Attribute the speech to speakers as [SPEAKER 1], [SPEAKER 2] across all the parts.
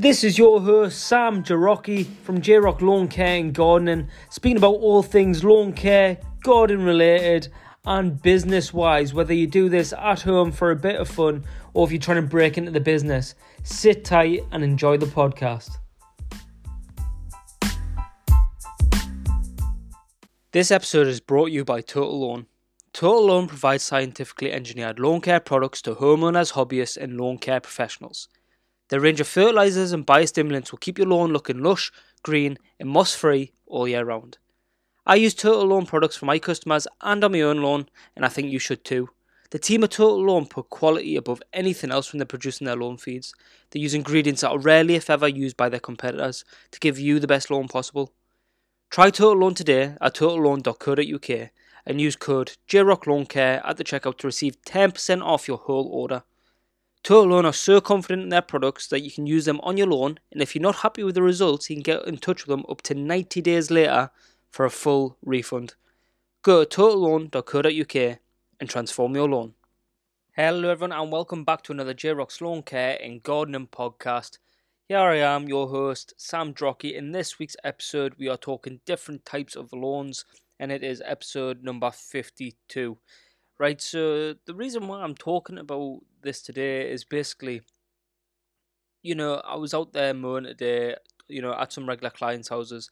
[SPEAKER 1] This is your host Sam Jarocki from J Rock Lawn Care and Gardening, speaking about all things lawn care, garden related, and business wise. Whether you do this at home for a bit of fun or if you're trying to break into the business, sit tight and enjoy the podcast. This episode is brought to you by Total Lawn. Total Lawn provides scientifically engineered lawn care products to homeowners, hobbyists, and lawn care professionals. Their range of fertilizers and biostimulants will keep your lawn looking lush, green, and moss free all year round. I use Total Lawn products for my customers and on my own lawn, and I think you should too. The team at Total Lawn put quality above anything else when they're producing their lawn feeds. They use ingredients that are rarely, if ever, used by their competitors to give you the best lawn possible. Try Total Lawn today at totallawn.co.uk and use code JROCKLawnCare at the checkout to receive 10% off your whole order. Total Lawn are so confident in their products that you can use them on your lawn, and if you're not happy with the results, you can get in touch with them up to 90 days later for a full refund. Go to totallawn.co.uk and transform your lawn. Hello, everyone, and welcome back to another J Rock's Lawn Care and Gardening podcast. Here I am, your host, Sam Drocky. In this week's episode, we are talking different types of lawns, and it is episode number 52. Right, so the reason why I'm talking about this today is basically, you know, I was out there mowing today, you know, at some regular clients' houses,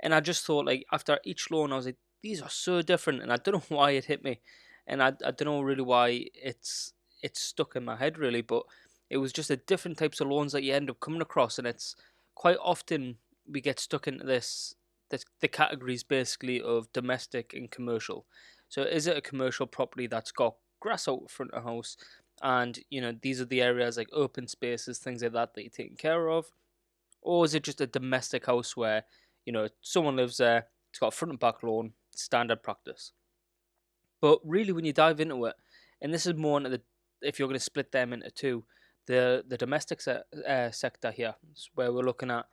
[SPEAKER 1] and I just thought, like, after each loan, I was like, these are so different, and I don't know why it hit me, and I, I don't know really why it's it's stuck in my head really, but it was just the different types of loans that you end up coming across, and it's quite often we get stuck into this, this the categories basically of domestic and commercial. So is it a commercial property that's got grass out front of house, and you know these are the areas like open spaces, things like that that you're taking care of, or is it just a domestic house where you know someone lives there, it's got a front and back lawn, standard practice. But really, when you dive into it, and this is more into the if you're going to split them into two, the the domestic se- uh, sector here, where we're looking at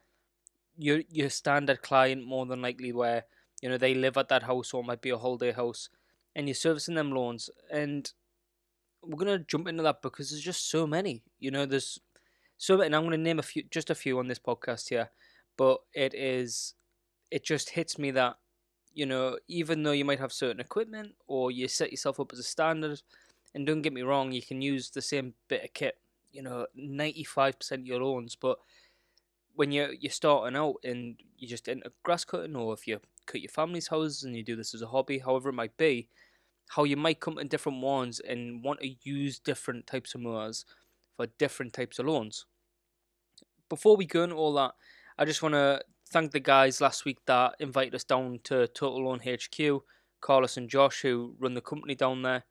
[SPEAKER 1] your your standard client more than likely where you know they live at that house or it might be a holiday house and you're servicing them loans and we're gonna jump into that because there's just so many you know there's so many and i'm gonna name a few just a few on this podcast here but it is it just hits me that you know even though you might have certain equipment or you set yourself up as a standard and don't get me wrong you can use the same bit of kit you know 95% of your loans but when you're you're starting out and you just into grass cutting or if you cut your family's houses and you do this as a hobby however it might be how you might come to different ones and want to use different types of mowers for different types of loans. Before we go into all that, I just want to thank the guys last week that invited us down to Total Lawn HQ, Carlos and Josh, who run the company down there,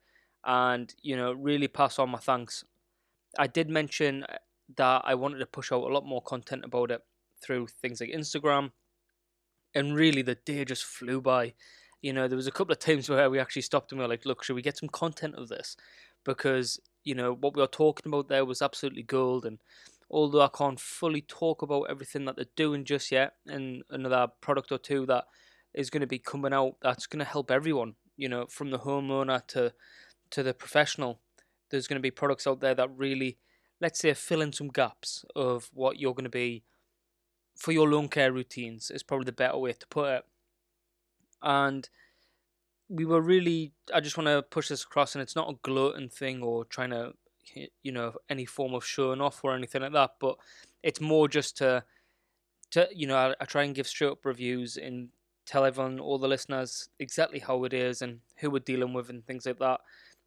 [SPEAKER 1] and you know really pass on my thanks. I did mention uh, that I wanted to push out a lot more content about it through things like Instagram, and really the day just flew by you know, there was a couple of times where we actually stopped and we were like, look, should we get some content of this? Because, you know, what we were talking about there was absolutely gold. And although I can't fully talk about everything that they're doing just yet, and another product or two that is going to be coming out that's going to help everyone, you know, from the homeowner to to the professional. There's going to be products out there that really, let's say, fill in some gaps of what you're going to be for your lawn care routines. Is probably the better way to put it and we were really i just want to push this across and it's not a gloating thing or trying to you know any form of showing off or anything like that but it's more just to to you know I, I try and give straight up reviews and tell everyone all the listeners exactly how it is and who we're dealing with and things like that.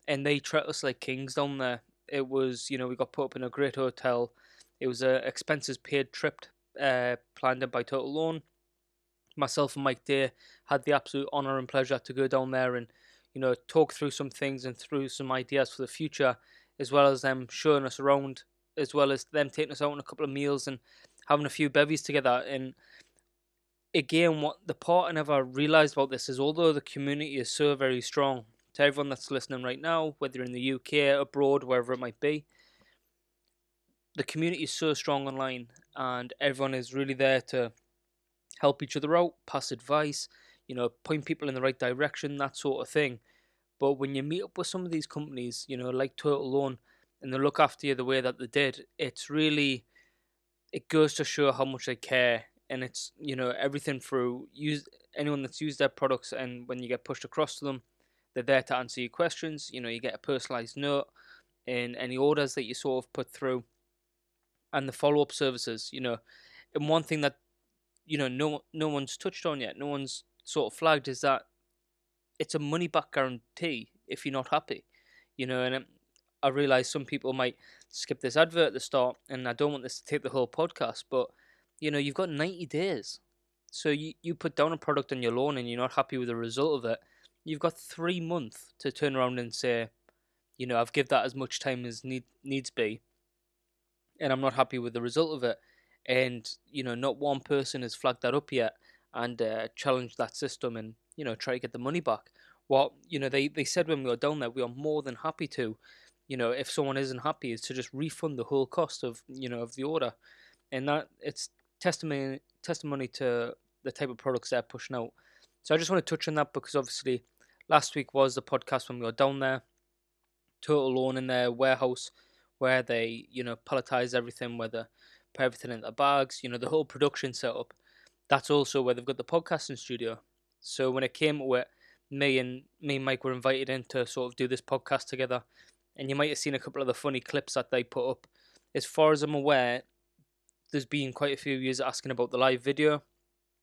[SPEAKER 1] And they treat us like kings down there. It was you know we got put up in a great hotel. It was a expenses paid trip uh, planned in by total lawn myself and Mike Day had the absolute honour and pleasure to go down there and you know talk through some things and through some ideas for the future, as well as them showing us around, as well as them taking us out on a couple of meals and having a few bevies together. And again, what the part I never realised about this is although the community is so very strong, to everyone that's listening right now, whether in the UK, abroad, wherever it might be, the community is so strong online and everyone is really there to help each other out, pass advice, you know, point people in the right direction, that sort of thing. But when you meet up with some of these companies, you know, like Total Lawn, and they look after you the way that they did, it's really it goes to show how much they care and it's you know everything through use anyone that's used their products and when you get pushed across to them they're there to answer your questions you know you get a personalized note in any orders that you sort of put through and the follow-up services you know and one thing that you know no no one's touched on yet no one's sort of flagged is that it's a money back guarantee if you're not happy you know and um, i realize some people might skip this advert at the start and i don't want this to take the whole podcast but you know you've got 90 days. So you, you put down a product on your loan and you're not happy with the result of it you've got three months to turn around and say you know i've give that as much time as need needs be and i'm not happy with the result of it and you know not one person has flagged that up yet and uh, challenged that system and you know try to get the money back. What you know they, they said when we were down there we are more than happy to you know if someone isn't happy is to just refund the whole cost of you know of the order. And that it's testimony testimony to the type of products they're pushing out. So i just want to touch on that because obviously last week was the podcast when we were down there. Total Lawn in their warehouse where they you know palletize everything whether put everything in the bags, you know, the whole production setup. That's also where they've got the podcasting studio. So when it came it, me and me and Mike were invited in to sort of do this podcast together. And you might have seen a couple of the funny clips that they put up. As far as I'm aware, there's been quite a few years asking about the live video.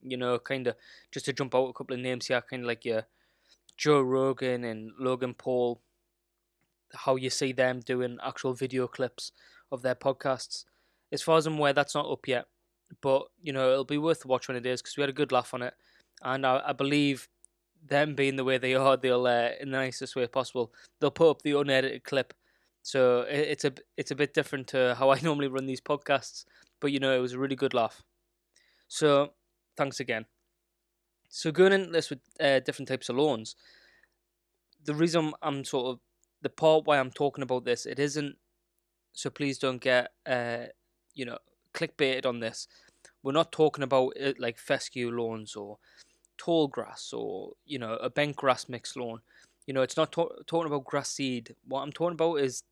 [SPEAKER 1] You know, kind of just to jump out a couple of names here, kind of like your Joe Rogan and Logan Paul. How you see them doing actual video clips of their podcasts. As far as I'm aware, that's not up yet, but you know it'll be worth watching when it is because we had a good laugh on it, and I, I believe them being the way they are, they'll uh, in the nicest way possible, they'll put up the unedited clip. So it, it's a it's a bit different to how I normally run these podcasts, but you know it was a really good laugh. So thanks again. So going into this with uh, different types of loans, the reason I'm sort of the part why I'm talking about this, it isn't. So please don't get uh, you know, clickbaited on this. We're not talking about it like fescue lawns or tall grass or you know a bent grass mixed lawn. You know, it's not to- talking about grass seed. What I'm talking about is,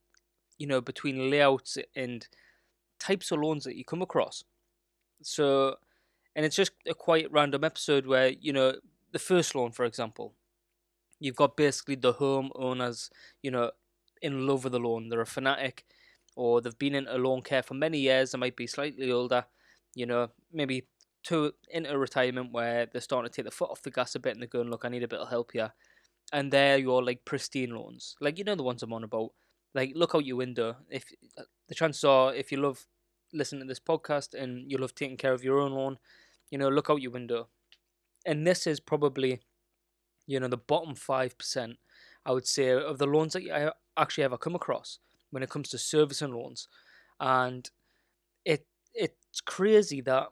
[SPEAKER 1] you know, between layouts and types of lawns that you come across. So, and it's just a quite random episode where you know the first lawn, for example, you've got basically the home owners, you know, in love with the lawn. They're a fanatic or they've been in a lawn care for many years, they might be slightly older, you know, maybe to into retirement where they're starting to take the foot off the gas a bit and they're going, look, I need a bit of help here. And they're your like pristine lawns, like you know the ones I'm on about. Like look out your window. If uh, the chances are, if you love listening to this podcast and you love taking care of your own lawn, you know, look out your window. And this is probably, you know, the bottom five percent, I would say, of the lawns that I actually ever come across when it comes to servicing loans, and it it's crazy that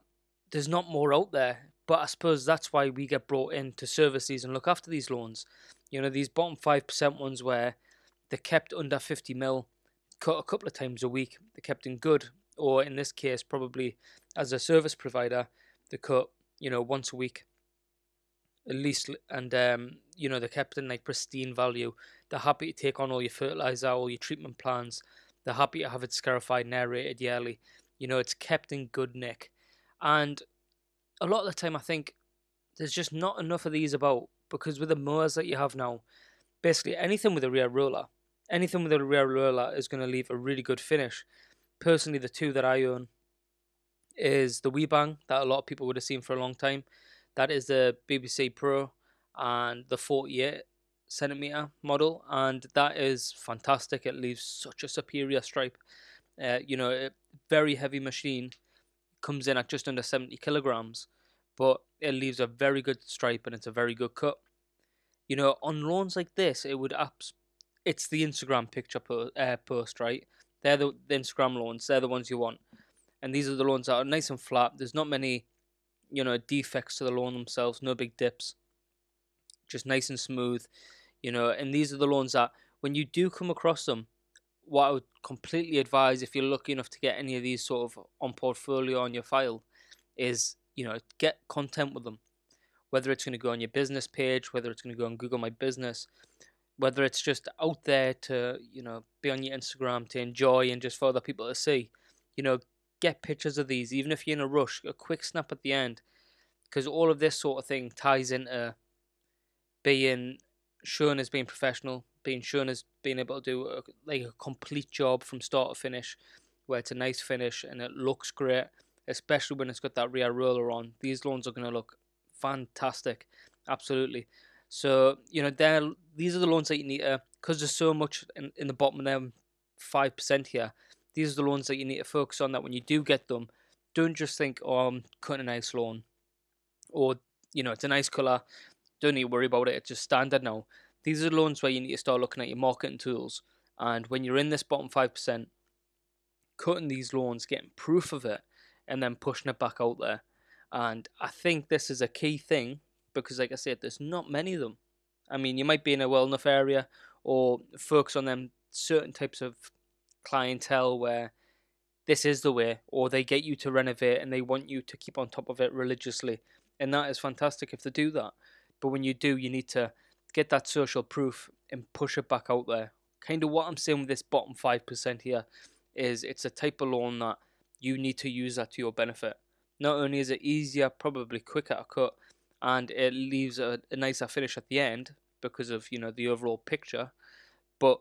[SPEAKER 1] there's not more out there. But I suppose that's why we get brought in to service these and look after these loans. You know, these bottom five percent ones where they're kept under fifty mil, cut a couple of times a week. They're kept in good, or in this case, probably as a service provider, they cut you know once a week at least and um, you know they're kept in like pristine value they're happy to take on all your fertilizer all your treatment plans. They're happy to have it scarified and yearly. You know it's kept in good nick. And a lot of the time i think there's just not enough of these about because with the mowers that you have now basically anything with a rear roller anything with a rear roller is going to leave a really good finish. Personally the two that i own is the Weibang that a lot of people would have seen for a long time that is the BBC Pro and the 48 centimeter model, and that is fantastic. It leaves such a superior stripe. Uh, you know, a very heavy machine comes in at just under 70 kilograms, but it leaves a very good stripe and it's a very good cut. You know, on lawns like this, it would apps. It's the Instagram picture uh, post, right? They're the, the Instagram lawns. They're the ones you want, and these are the lawns that are nice and flat. There's not many you know, defects to the lawn themselves, no big dips, just nice and smooth, you know. And these are the lawns that, when you do come across them, what I would completely advise if you're lucky enough to get any of these sort of on portfolio on your file is, you know, get content with them. Whether it's going to go on your business page, whether it's going to go on Google My Business, whether it's just out there to, you know, be on your Instagram to enjoy and just for other people to see, you know, get pictures of these, even if you're in a rush, a quick snap at the end, because all of this sort of thing ties into being shown as being professional, being shown as being able to do a, like a complete job from start to finish, where it's a nice finish and it looks great, especially when it's got that rear roller on. These lawns are going to look fantastic, absolutely. So you know, there these are the loans that you need because there's so much in, in the bottom of them five percent here. These are the loans that you need to focus on. That when you do get them, don't just think, "Oh, I'm cutting a nice loan," or you know, it's a nice color. Don't need to worry about it. It's just standard now. These are the loans where you need to start looking at your marketing tools. And when you're in this bottom five percent, cutting these loans, getting proof of it, and then pushing it back out there. And I think this is a key thing because, like I said, there's not many of them. I mean, you might be in a well enough area or focus on them certain types of clientele where this is the way, or they get you to renovate and they want you to keep on top of it religiously. And that is fantastic if they do that. But when you do, you need to get that social proof and push it back out there. Kind of what I'm saying with this bottom 5% here is it's a type of loan that you need to use that to your benefit. Not only is it easier, probably quicker to cut, and it leaves a, a nicer finish at the end because of you know the overall picture, but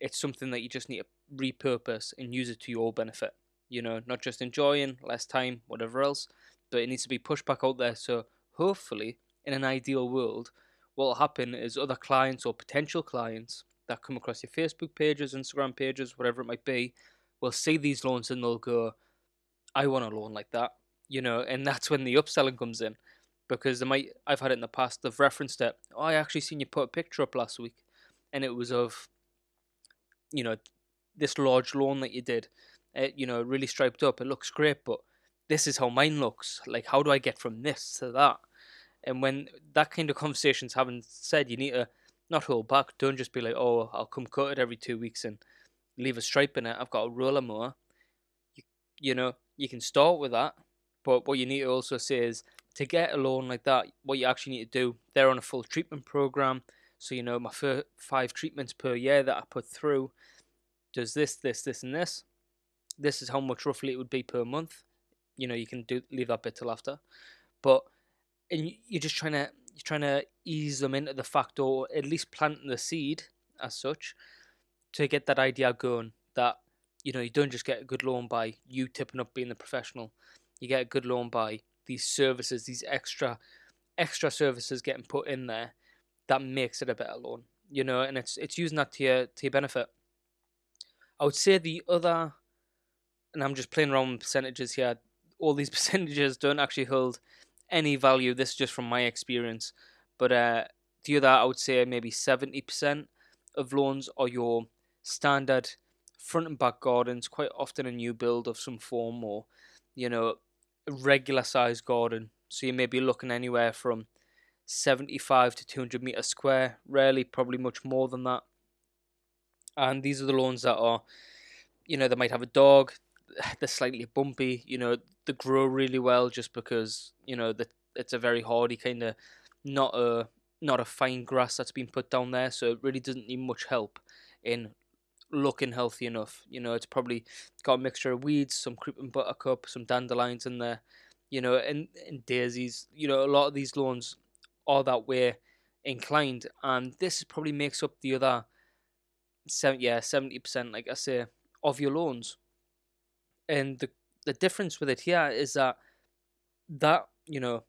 [SPEAKER 1] it's something that you just need to repurpose and use it to your benefit. You know, not just enjoying less time, whatever else, but it needs to be pushed back out there. So hopefully, in an ideal world, what will happen is other clients or potential clients that come across your Facebook pages, Instagram pages, whatever it might be, will see these loans and they'll go, I want a loan like that. You know, and that's when the upselling comes in because they might I've had it in the past. They've referenced it. Oh, I actually seen you put a picture up last week, and it was of, you know, this large lawn that you did. It, you know, really striped up. It looks great, but this is how mine looks. Like, how do I get from this to that? And when that kind of conversations haven't said, you need to not hold back. Don't just be like, oh, I'll come cut it every two weeks and leave a stripe in it. I've got a roller mower. You, you know, you can start with that, but what you need to also say is to get a loan like that, what you actually need to do, they're on a full treatment program. So, you know, my first five treatments per year that I put through does this, this, this, and this. This is how much roughly it would be per month. You know, you can do leave that bit till after. But and you're just trying to you're trying to ease them into the fact or at least planting the seed as such to get that idea going that you know you don't just get a good loan by you tipping up being the professional you get a good loan by these services, these extra extra services getting put in there that makes it a better loan. You know, and it's it's using that to your to your benefit. I would say the other and I'm just playing around with percentages here. All these percentages don't actually hold any value. This is just from my experience. But uh, the other, I would say maybe 70% of loans are your standard front and back gardens, quite often a new build of some form or, you know, regular sized garden. So you may be looking anywhere from 75 to 200 meters square, rarely, probably much more than that. And these are the lawns that are, you know, they might have a dog, they're slightly bumpy, you know, they grow really well just because, you know, that it's a very hardy kind of, not a not a fine grass that's been put down there, so it really doesn't need much help in looking healthy enough. You know, it's probably got a mixture of weeds, some creeping buttercup, some dandelions in there, you know, and, and daisies. You know, a lot of these lawns are that way inclined, and this probably makes up the other seven, yeah, seventy percent, like I say, of your lawns. And the the difference with it here is that that you know,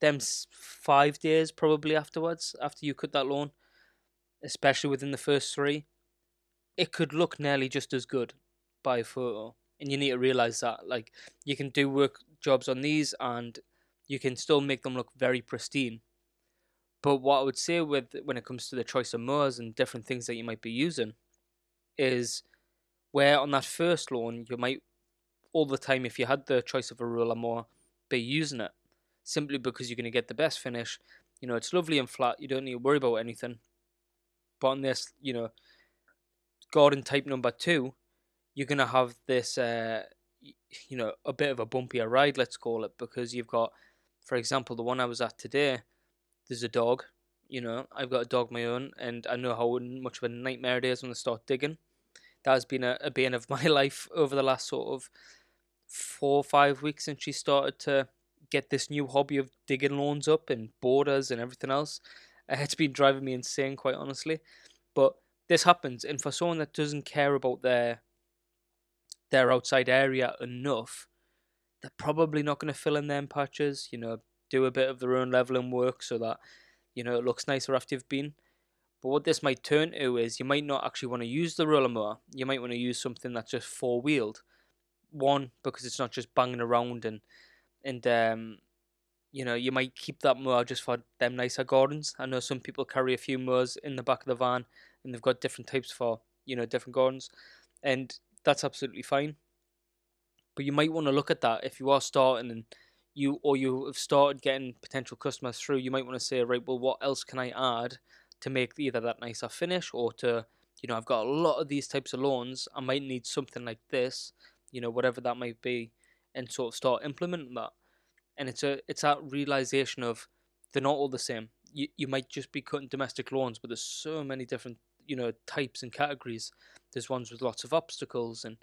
[SPEAKER 1] them five days probably afterwards, after you cut that lawn, especially within the first three, it could look nearly just as good by photo. And you need to realize that, like, you can do work jobs on these and you can still make them look very pristine. But what I would say with when it comes to the choice of mowers and different things that you might be using is where on that first lawn you might all the time if you had the choice of a roller mower be using it simply because you're going to get the best finish. You know, it's lovely and flat. You don't need to worry about anything. But on this, you know, garden type number two, you're gonna have this, uh, you know, a bit of a bumpier ride, let's call it, because you've got, for example, the one I was at today. There's a dog. You know, I've got a dog my own, and I know how much of a nightmare it is when I start digging. That has been a, a bane of my life over the last sort of four or five weeks since she started to get this new hobby of digging lawns up and borders and everything else. Uh, it's been driving me insane, quite honestly. But this happens, and for someone that doesn't care about their their outside area enough, they're probably not going to fill in them patches. You know, do a bit of their own leveling work so that you know it looks nicer after you've been. But what this might turn to is you might not actually want to use the roller mower. You might want to use something that's just four wheeled. One because it's not just banging around and and um, you know you might keep that mower just for them nicer gardens. I know some people carry a few mowers in the back of the van and they've got different types for you know different gardens, and that's absolutely fine. But you might want to look at that if you are starting and you or you have started getting potential customers through. You might want to say, right, well, what else can I add to make either that nicer finish or to you know I've got a lot of these types of lawns. I might need something like this, you know, whatever that might be, and sort of start implementing that. And it's a it's that realization of they're not all the same. You you might just be cutting domestic lawns, but there's so many different you know types and categories. There's ones with lots of obstacles and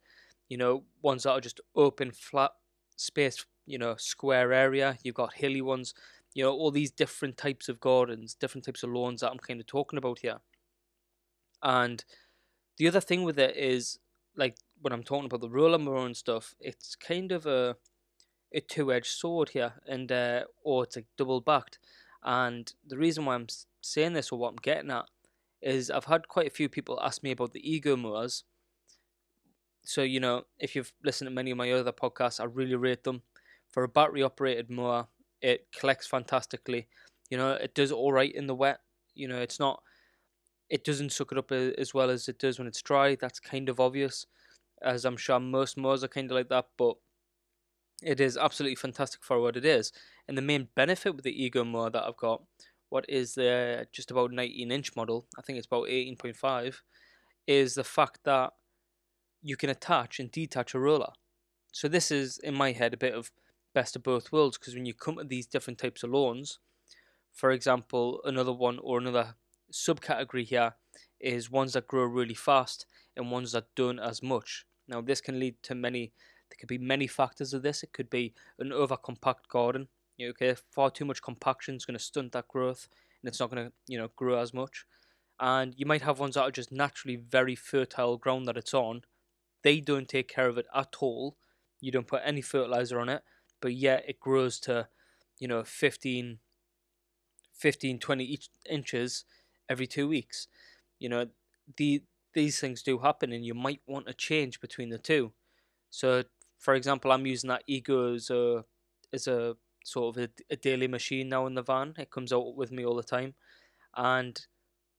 [SPEAKER 1] you know, ones that are just open, flat space, you know, square area. You've got hilly ones, you know, all these different types of gardens, different types of lawns that I'm kind of talking about here. And the other thing with it is, like, when I'm talking about the roller mower and stuff, it's kind of a a two-edged sword here, and uh, or it's like double backed. And the reason why I'm saying this or what I'm getting at is I've had quite a few people ask me about the ego mowers so you know, if you've listened to many of my other podcasts, I really rate them. For a battery operated mower, it collects fantastically. You know, it does all right in the wet. You know, it's not, it doesn't suck it up as well as it does when it's dry. That's kind of obvious, as I'm sure most mowers are kind of like that. But it is absolutely fantastic for what it is. And the main benefit with the Ego mower that I've got, what is the just about 19 inch model, I think it's about 18.5, is the fact that you can attach and detach a roller. So this is, in my head, a bit of best of both worlds because when you come to these different types of lawns, for example, another one or another subcategory here is ones that grow really fast and ones that don't as much. Now this can lead to many, there could be many factors of this. It could be an over compact garden. Okay, far too much compaction is going to stunt that growth and it's not going to, you know, grow as much. And you might have ones that are just naturally very fertile ground that it's on they don't take care of it at all. You don't put any fertilizer on it, but yet it grows to, you know, 15, 15 20 inches every two weeks. You know, the these things do happen, and you might want a change between the two. So, for example, I'm using that Ego as a as a sort of a, a daily machine now in the van. It comes out with me all the time, and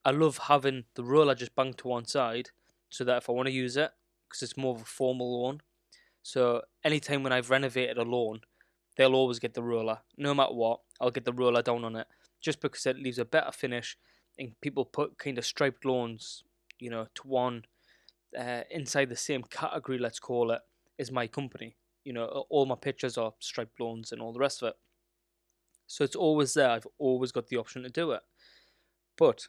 [SPEAKER 1] I love having the roller just banged to one side, so that if I want to use it, because it's more of a formal lawn. So anytime when I've renovated a lawn, they'll always get the roller. No matter what, I'll get the roller down on it just because it leaves a better finish. And people put kind of striped lawns, you know, to one uh, inside the same category, let's call it, is my company. You know, all my pictures are striped lawns and all the rest of it. So it's always there. I've always got the option to do it. But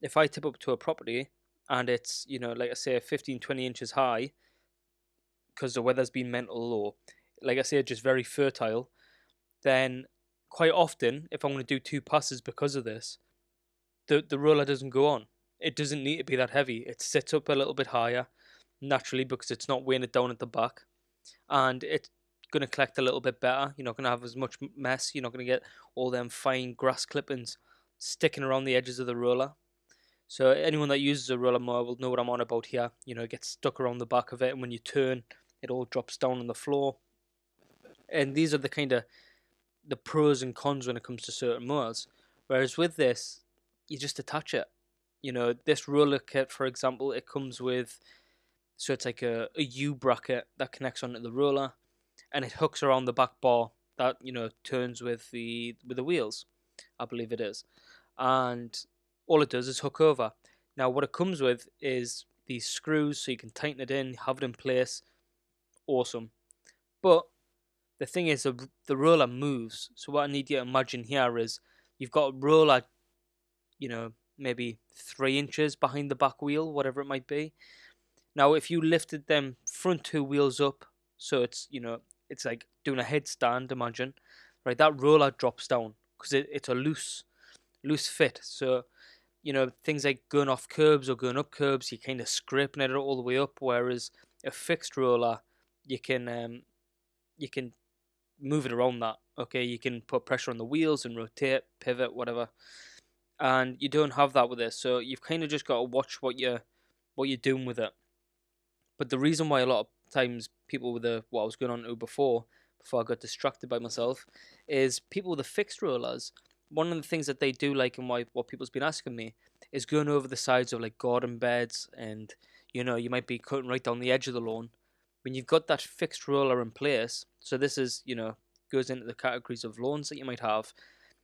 [SPEAKER 1] if I tip up to a property and it's you know like I say 15 20 inches high because the weather's been mental or like I say just very fertile then quite often if I'm going to do two passes because of this the the roller doesn't go on. It doesn't need to be that heavy. It sits up a little bit higher naturally because it's not weighing it down at the back and it's going to collect a little bit better. You're not going to have as much mess. You're not going to get all them fine grass clippings sticking around the edges of the roller so anyone that uses a roller mower will know what I'm on about here. You know, it gets stuck around the back of it, and when you turn, it all drops down on the floor. And these are the kind of the pros and cons when it comes to certain mowers. Whereas with this, you just attach it. You know, this roller kit, for example, it comes with so it's like a, a U bracket that connects onto the roller, and it hooks around the back bar that you know turns with the with the wheels. I believe it is, and all it does is hook over. Now what it comes with is these screws so you can tighten it in, have it in place. Awesome. But the thing is the, the roller moves. So what I need you to imagine here is you've got a roller, you know, maybe three inches behind the back wheel, whatever it might be. Now if you lifted them front two wheels up, so it's, you know, it's like doing a headstand. Imagine, right? That roller drops down because it, it's a loose, loose fit. So, you know, things like going off curbs or going up curbs, you're kind of scraping it all the way up. Whereas a fixed roller, you can um, you can move it around that. Okay, you can put pressure on the wheels and rotate, pivot, whatever. And you don't have that with this, so you've kind of just got to watch what you're what you're doing with it. But the reason why a lot of times people with the what I was going on to before, before I got distracted by myself, is people with the fixed rollers. One of the things that they do like, and why what people's been asking me, is going over the sides of like garden beds, and you know you might be cutting right down the edge of the lawn. When you've got that fixed roller in place, so this is you know goes into the categories of lawns that you might have.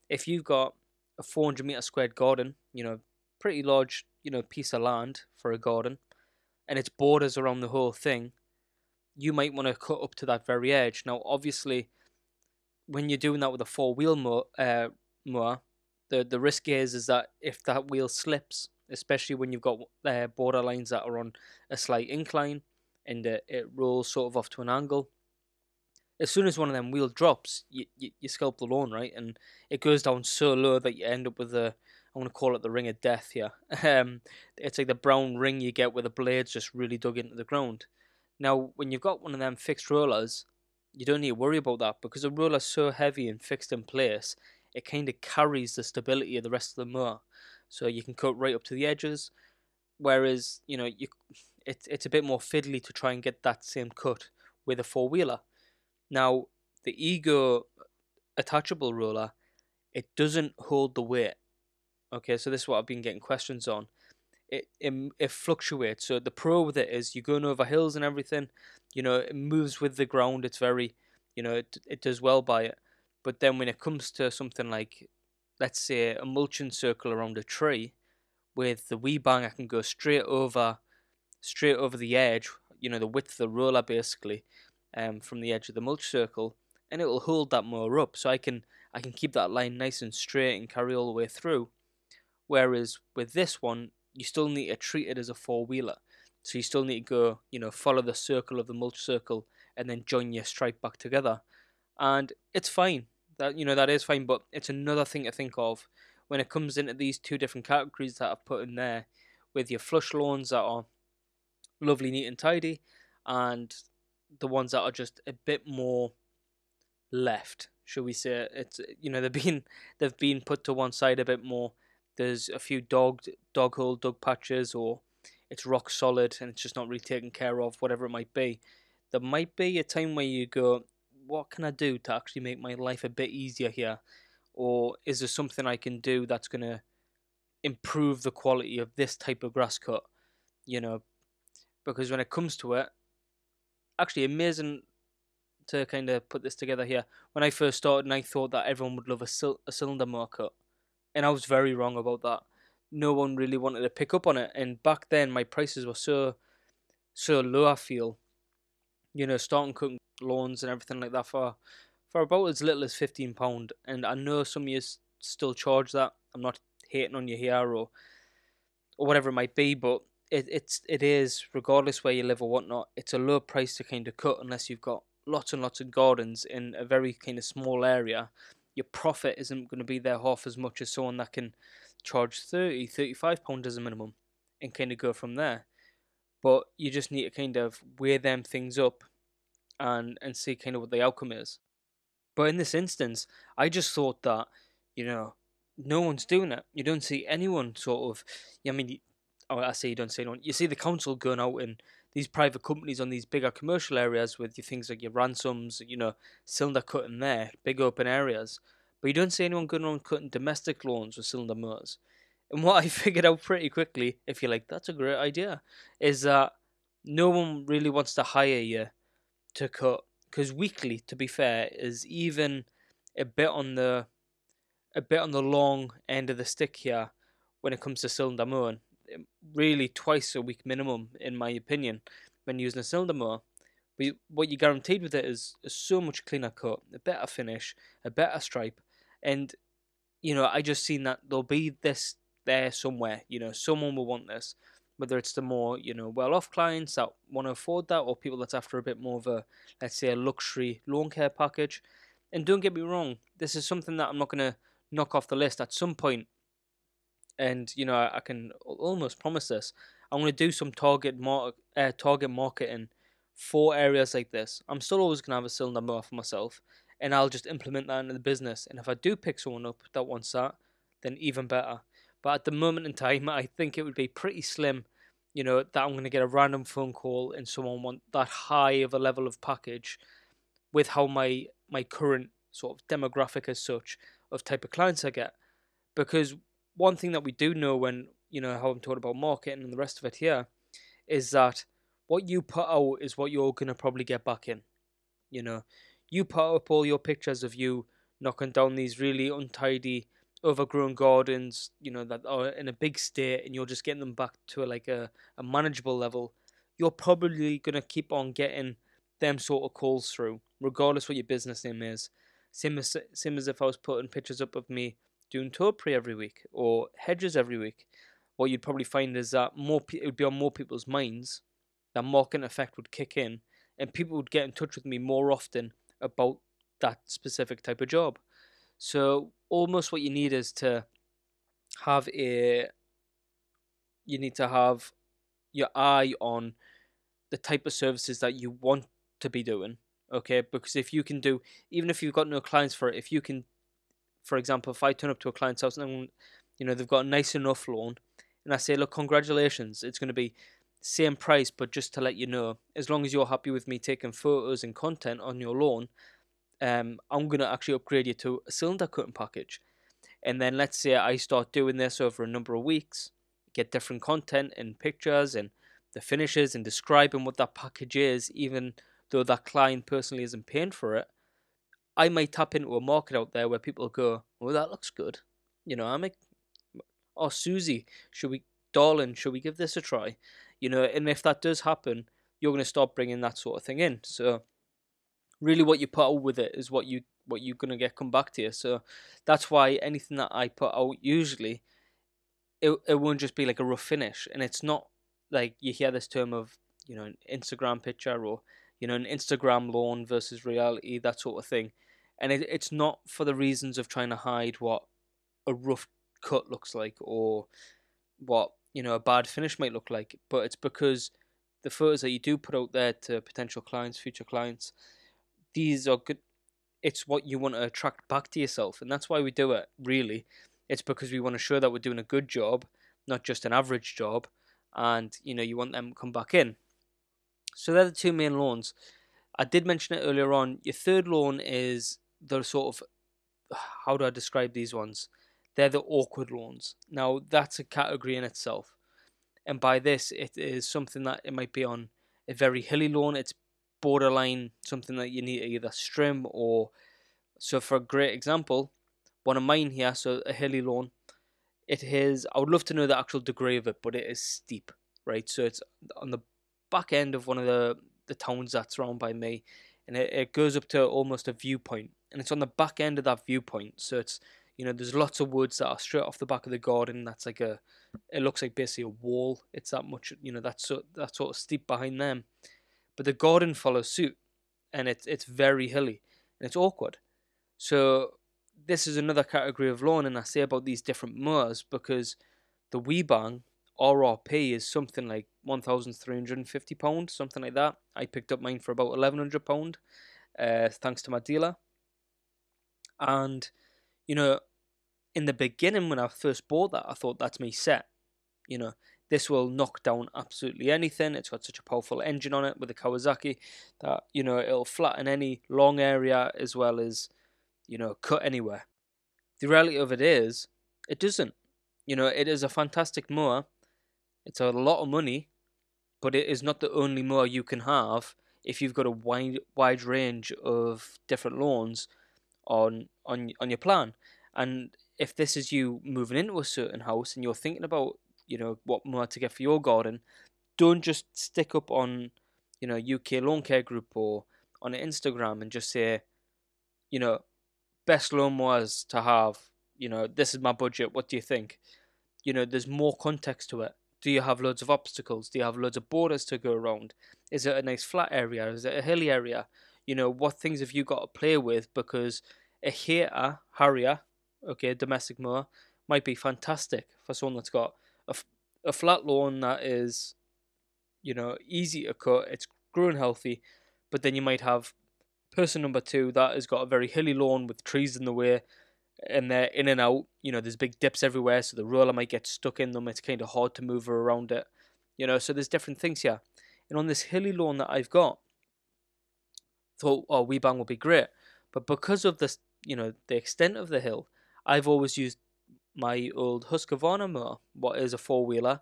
[SPEAKER 1] If you've got a 400 meter squared garden, you know, pretty large, you know, piece of land for a garden, and its borders around the whole thing, you might want to cut up to that very edge. Now, obviously, when you're doing that with a four wheel mower, uh, mower the the risk is is that if that wheel slips, especially when you've got uh, border lines that are on a slight incline and uh, it rolls sort of off to an angle, as soon as one of them wheel drops, you, you, you scalp the lawn, right? And it goes down so low that you end up with a, I want to call it the ring of death here. Um, it's like the brown ring you get where the blades just really dug into the ground. Now, when you've got one of them fixed rollers, you don't need to worry about that because the roller's so heavy and fixed in place, it kind of carries the stability of the rest of the mower. So you can cut right up to the edges. Whereas, you know, you it's it's a bit more fiddly to try and get that same cut with a four wheeler. Now, the ego attachable roller, it doesn't hold the weight. Okay, so this is what I've been getting questions on. It, it it fluctuates. So the pro with it is you're going over hills and everything. You know, it moves with the ground. It's very, you know, it it does well by it. But then when it comes to something like, let's say, a mulching circle around a tree, with the Weibang, I can go straight over, straight over the edge. You know, the width of the roller basically, um, from the edge of the mulch circle, and it will hold that mower up. So I can I can keep that line nice and straight and carry all the way through. Whereas with this one, you still need to treat it as a four wheeler. So you still need to go, you know, follow the circle of the mulch circle and then join your stripe back together. And it's fine. That you know, that is fine, but it's another thing to think of when it comes into these two different categories that I've put in there with your flush lawns that are lovely, neat and tidy and the ones that are just a bit more left, shall we say? It's you know they've been they've been put to one side a bit more. There's a few dog dog hole dug patches, or it's rock solid and it's just not really taken care of, whatever it might be. There might be a time where you go, what can I do to actually make my life a bit easier here, or is there something I can do that's gonna improve the quality of this type of grass cut? You know, because when it comes to it, actually amazing to kind of put this together here. When I first started, and I thought that everyone would love a, sil- a cylinder market, and I was very wrong about that. No one really wanted to pick up on it, and back then my prices were so so low. I feel, you know, starting cutting lawns and everything like that for for about as little as fifteen pound, and I know some you still charge that. I'm not hating on you here or or whatever it might be, but it, it's it is regardless where you live or whatnot. It's a low price to kind of cut unless you've got lots and lots of gardens in a very kind of small area. Your profit isn't going to be there half as much as someone that can charge 30, 35 pound as a minimum and kind of go from there. But you just need to kind of weigh them things up and and see kind of what the outcome is. But in this instance, I just thought that you know no one's doing it. You don't see anyone sort of. I mean, oh, I say you don't see anyone. You see the council going out in these private companies on these bigger commercial areas with your things like your Ransomes, you know, cylinder cutting there, big open areas. But you don't see anyone going on cutting domestic lawns with cylinder motors. And what I figured out pretty quickly, if you're like, that's a great idea, is that no one really wants to hire you to cut. Because weekly, to be fair, is even a bit on the a bit on the long end of the stick here when it comes to cylinder mowing um, really twice a week minimum, in my opinion, when using a cylinder mower. But what you're guaranteed with it is, is so much cleaner cut, a better finish, a better stripe, and you know I just seen that there'll be this there somewhere. You know, someone will want this, whether it's the more you know well-off clients that want to afford that, or people that's after a bit more of a let's say a luxury lawn care package. And don't get me wrong, this is something that I'm not going to knock off the list at some point. And you know, I, I can almost promise this. I'm going to do some target mar- uh, target marketing for areas like this. I'm still always going to have a cylinder mower for myself, and I'll just implement that into the business. And if I do pick someone up that wants that, then even better. But at the moment in time, I think it would be pretty slim, you know, that I'm going to get a random phone call and someone want that high of a level of package with how my my current sort of demographic as such of type of clients I get. Because one thing that we do know when, you know, how I'm talking about marketing and the rest of it here, is that what you put out is what you're going to probably get back in. You know, you put up all your pictures of you knocking down these really untidy overgrown gardens, you know, that are in a big state and you're just getting them back to a, like a, a manageable level, you're probably going to keep on getting them sort of calls through, regardless what your business name is. Same as, same as if I was putting pictures up of me doing topiary every week or hedges every week. What you'd probably find is that more it would be on more people's minds. That marketing effect would kick in, and people would get in touch with me more often about that specific type of job. So almost what you need is to have a you need to have your eye on the type of services that you want to be doing okay? Because if you can do even if you've got no clients for it if you can for example if i turn up to a client's house and you know they've got a nice enough loan and i say look congratulations it's going to be same price but just to let you know as long as you're happy with me taking photos and content on your loan um, I'm going to actually upgrade you to a cylinder cutting package. And then let's say I start doing this over a number of weeks, get different content and pictures and the finishes and describing what that package is, even though that client personally isn't paying for it. I might tap into a market out there where people go, "Oh, that looks good." You know, I'm make, "Oh, Susie, should we, darling, should we give this a try?" You know, and if that does happen, you're going to start bringing that sort of thing in. So really what you put out with it is what you what you're gonna get come back to you. So that's why anything that I put out usually it it won't just be like a rough finish, and it's not like you hear this term of you know an Instagram picture or you know an Instagram lawn versus reality that sort of thing, and it, it's not for the reasons of trying to hide what a rough cut looks like or what you know a bad finish might look like, but it's because the photos that you do put out there to potential clients, future clients, these are good it's what you want to attract back to yourself and that's why we do it really. It's because we want to show that we're doing a good job not just an average job and you know you want them to come back in. So they're the two main loans i did mention it earlier on your third loan is the sort of how do i describe these ones? They're the awkward loans now that's a category in itself and by this it is something that it might be on a very hilly lawn it's borderline something that you need to either strim or so for a great example one of mine here so a hilly lawn. It is i would love to know the actual degree of it but it is steep right? So it's on the back end of one of the the towns that's surrounded by me and it, it goes up to almost a viewpoint and it's on the back end of that viewpoint. So it's you know there's lots of woods that are straight off the back of the garden. That's like a it looks like basically a wall. It's that much you know that's so that sort of steep behind them but the garden follows suit, and it's it's very hilly and it's awkward. So this is another category of lawn, and I say about these different moors because the Weibang RRP is something like one thousand three hundred and fifty pound, something like that. I picked up mine for about eleven hundred pound, uh, thanks to my dealer. And you know, in the beginning when I first bought that, I thought that's me set. You know, this will knock down absolutely anything. It's got such a powerful engine on it with the Kawasaki that, you know, it'll flatten any long area as well as, you know, cut anywhere. The reality of it is, it doesn't. You know, it is a fantastic mower. It's a lot of money, but it is not the only mower you can have if you've got a wide wide range of different lawns on on on your plan. And if this is you moving into a certain house and you're thinking about you know what more to get for your garden, don't just stick up on you know UK Lawn Care Group or on Instagram and just say, you know, best lawnmowers to have. You know, this is my budget. What do you think? You know, there's more context to it. do you have loads of obstacles? Do you have loads of borders to go around? Is it a nice flat area? Is it a hilly area? You know, what things have you got to play with? Because a Hayter, Harrier, okay, domestic mower, might be fantastic for someone that's got a, a flat lawn that is, you know, easy to cut, it's growing healthy, but then you might have person number two that has got a very hilly lawn with trees in the way and they're in and out. You know, there's big dips everywhere, so the roller might get stuck in them. It's kind of hard to move around it. You know, so there's different things here. And on this hilly lawn that I've got, thought, oh, Weibang would be great. But because of this, you know, the extent of the hill, I've always used my old Husqvarna mower, what is a four wheeler,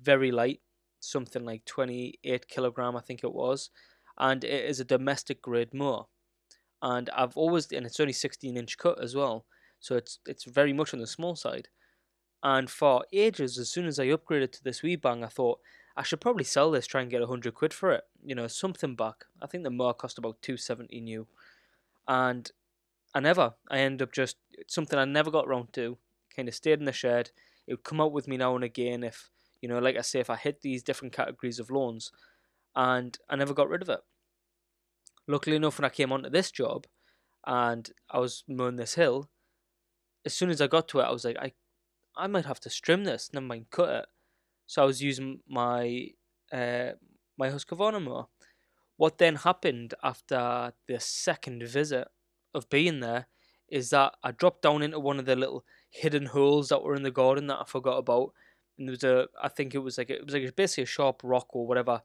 [SPEAKER 1] very light, something like 28 kilogram, I think it was, and it is a domestic grade mower. And I've always, and it's only 16 inch cut as well so it's it's very much on the small side. And for ages, as soon as I upgraded to this Weibang, I thought I should probably sell this, try and get a hundred quid for it. You know, something back. I think the mower cost about two seventy new, and I never. I end up just something I never got around to. Kind of stayed in the shed. It would come out with me now and again if you know, like I say, if I hit these different categories of loans, and I never got rid of it. Luckily enough, when I came onto this job, and I was mowing this hill, as soon as I got to it, I was like, I, I might have to trim this. Never mind, cut it. So I was using my, uh, my Husqvarna mower. What then happened after the second visit of being there is that I dropped down into one of the little hidden holes that were in the garden that I forgot about. And there was a, I think it was like it was like basically a sharp rock or whatever,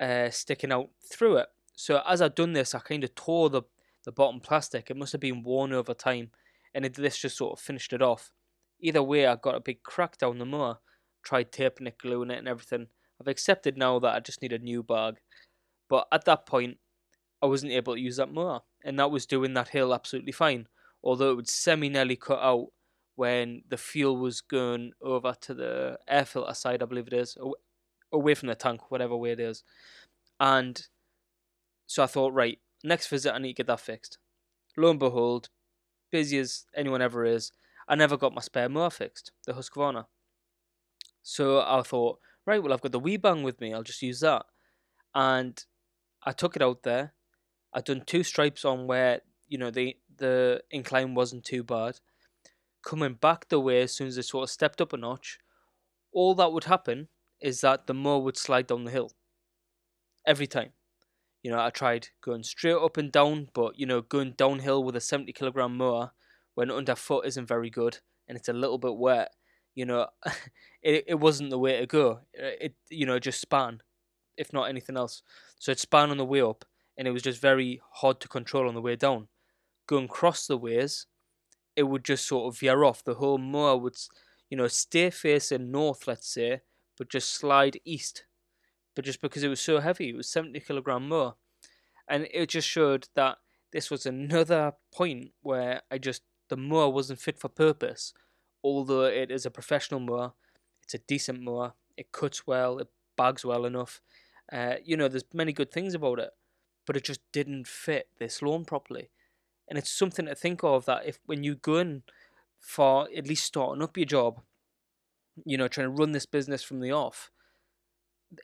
[SPEAKER 1] uh, sticking out through it. So as I'd done this, I kind of tore the the bottom plastic. It must have been worn over time and it, this just sort of finished it off. Either way, I got a big crack down the moor. Tried taping it, gluing it, and everything. I've accepted now that I just need a new bag. But at that point, I wasn't able to use that mower, and that was doing that hill absolutely fine. Although it would semi nearly cut out when the fuel was going over to the air filter side, I believe it is, away from the tank, whatever way it is. And so I thought, right, next visit I need to get that fixed. Lo and behold, busy as anyone ever is, I never got my spare mower fixed, the Husqvarna. So I thought, right, well, I've got the wee Weibang with me, I'll just use that. And I took it out there. I'd done two stripes on where, you know, the, the incline wasn't too bad. Coming back the way, as soon as it sort of stepped up a notch, all that would happen is that the mower would slide down the hill. Every time. You know, I tried going straight up and down, but you know, going downhill with a 70 kilogram mower when underfoot isn't very good and it's a little bit wet, you know, it, it wasn't the way to go. Uh, it, you know, just span, if not anything else. So it span on the way up and it was just very hard to control on the way down. Going across the ways, it would just sort of veer off. The whole mower would, you know, stay facing north, let's say, but just slide east but just because it was so heavy, it was 70 kilogram more. And it just showed that this was another point where I just, the mower wasn't fit for purpose. Although it is a professional mower, it's a decent mower, it cuts well, it bags well enough. Uh, you know, there's many good things about it, but it just didn't fit this lawn properly. And it's something to think of that if when you go in for at least starting up your job, you know, trying to run this business from the off,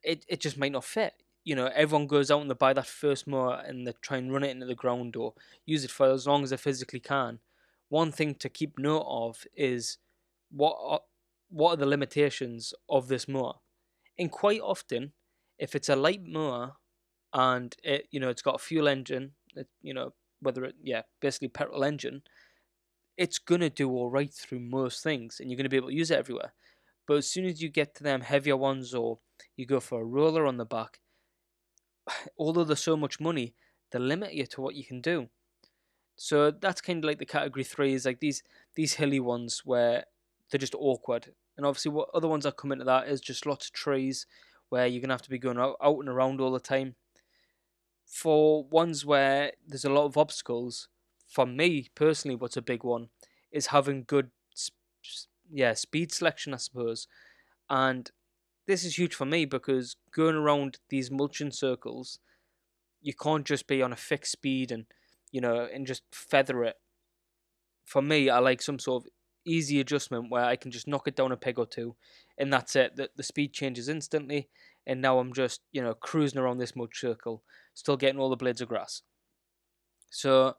[SPEAKER 1] it, it just might not fit. You know, everyone goes out and they buy that first mower and they try and run it into the ground or use it for as long as they physically can. One thing to keep note of is what are, what are the limitations of this mower. And quite often, if it's a light mower and it you know it's got a fuel engine, it, you know whether it yeah basically petrol engine, it's gonna do all right through most things, and you're gonna be able to use it everywhere. But as soon as you get to them heavier ones or you go for a roller on the back, although there's so much money, they limit you to what you can do. So that's kind of like the category three is like these these hilly ones where they're just awkward. And obviously, what other ones that come into that is just lots of trees where you're gonna have to be going out, out and around all the time. For ones where there's a lot of obstacles, for me personally, what's a big one is having good, yeah, speed selection, I suppose. And this is huge for me because going around these mulching circles, you can't just be on a fixed speed and you know and just feather it. For me, I like some sort of easy adjustment where I can just knock it down a peg or two, and that's it. The, the speed changes instantly, and now I'm just you know cruising around this mud circle, still getting all the blades of grass. So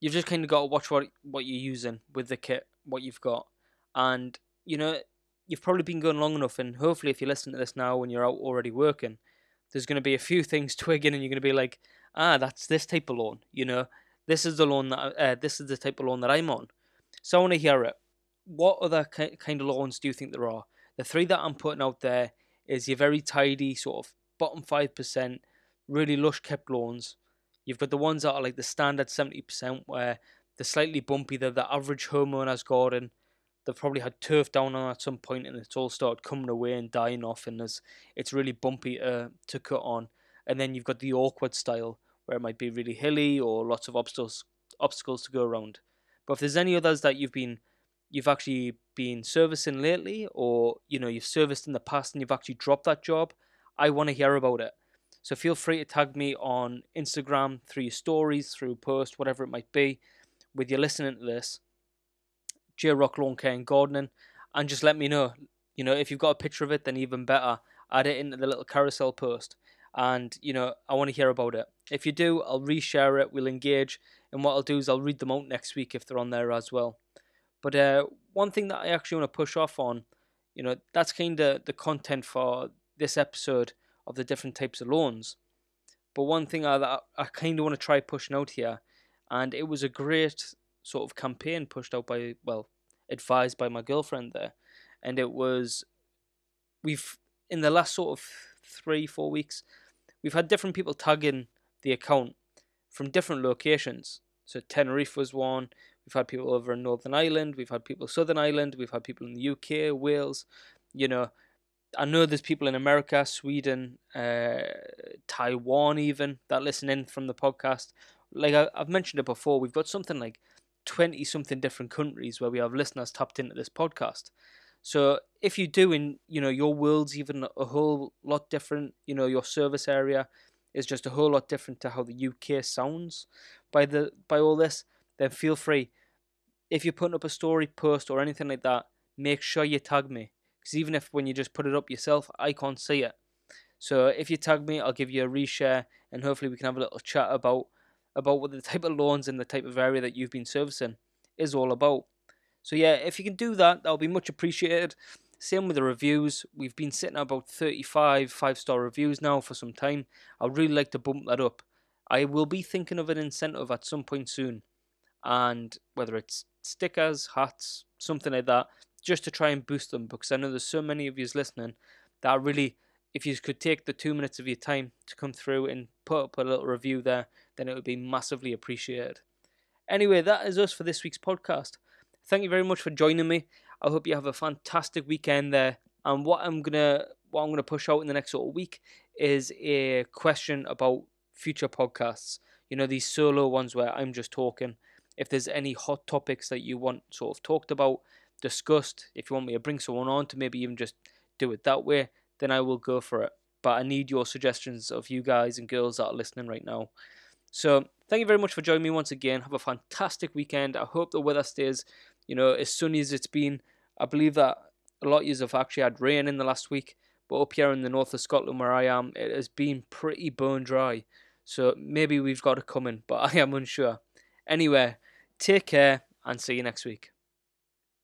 [SPEAKER 1] you've just kind of got to watch what what you're using with the kit, what you've got, and you know you've probably been going long enough, and hopefully if you listen to this now when you're out already working, there's going to be a few things twigging, and you're going to be like, ah, that's this type of loan, you know, this is the loan that uh, this is the type of loan that I'm on. So I want to hear it. What other kind of loans do you think there are? The three that I'm putting out there is your very tidy sort of bottom five percent, really lush kept loans. You've got the ones that are like the standard seventy percent, where they're slightly bumpy. They're the average homeowner's garden. They've probably had turf down on at some point, and it's all started coming away and dying off, and there's, it's really bumpy uh, to cut on. And then you've got the awkward style, where it might be really hilly or lots of obstacles obstacles to go around. But if there's any others that you've been you've actually been servicing lately or you know you've serviced in the past and you've actually dropped that job, I want to hear about it. So feel free to tag me on Instagram through your stories, through post, whatever it might be, with you listening to this. J Rock Lawn Care and Gardening, and just let me know. You know, if you've got a picture of it, then even better. Add it into the little carousel post and you know I want to hear about it. If you do, I'll reshare it. We'll engage, and what I'll do is I'll read them out next week if they're on there as well. But uh, one thing that I actually want to push off on, you know, that's kind of the content for this episode of the different types of loans. But one thing I I kind of want to try pushing out here, and it was a great sort of campaign pushed out by well advised by my girlfriend there, and it was we've in the last sort of three four weeks we've had different people tagging the account from different locations. So Tenerife was one. We've had people over in Northern Ireland. We've had people Southern Ireland. We've had people in the UK, Wales. You know, I know there's people in America, Sweden, uh, Taiwan, even that listen in from the podcast. Like I, have mentioned it before, we've got something like twenty something different countries where we have listeners tapped into this podcast. So if you do, in you know your world's even a whole lot different. You know your service area is just a whole lot different to how the UK sounds by the by all this. Then feel free. If you're putting up a story, post, or anything like that, make sure you tag me. Because even if when you just put it up yourself, I can't see it. So if you tag me, I'll give you a reshare, and hopefully we can have a little chat about about what the type of loans and the type of area that you've been servicing is all about. So yeah, if you can do that, that'll be much appreciated. Same with the reviews. We've been sitting at about 35 five star reviews now for some time. I'd really like to bump that up. I will be thinking of an incentive at some point soon. And whether it's stickers, hats, something like that, just to try and boost them because I know there's so many of you listening that really, if you could take the two minutes of your time to come through and put up a little review there, then it would be massively appreciated. Anyway, that is us for this week's podcast. Thank you very much for joining me. I hope you have a fantastic weekend there. And what I'm gonna what I'm gonna push out in the next sort of week is a question about future podcasts. You know, these solo ones where I'm just talking. If there's any hot topics that you want sort of talked about, discussed, if you want me to bring someone on to maybe even just do it that way, then I will go for it. But I need your suggestions of you guys and girls that are listening right now. So thank you very much for joining me once again. Have a fantastic weekend. I hope the weather stays you know, as sunny as it's been, I believe that a lot of you have actually had rain in the last week, but up here in the north of Scotland where I am, it has been pretty bone dry. So maybe we've got it coming, but I am unsure. Anyway, take care and see you next week.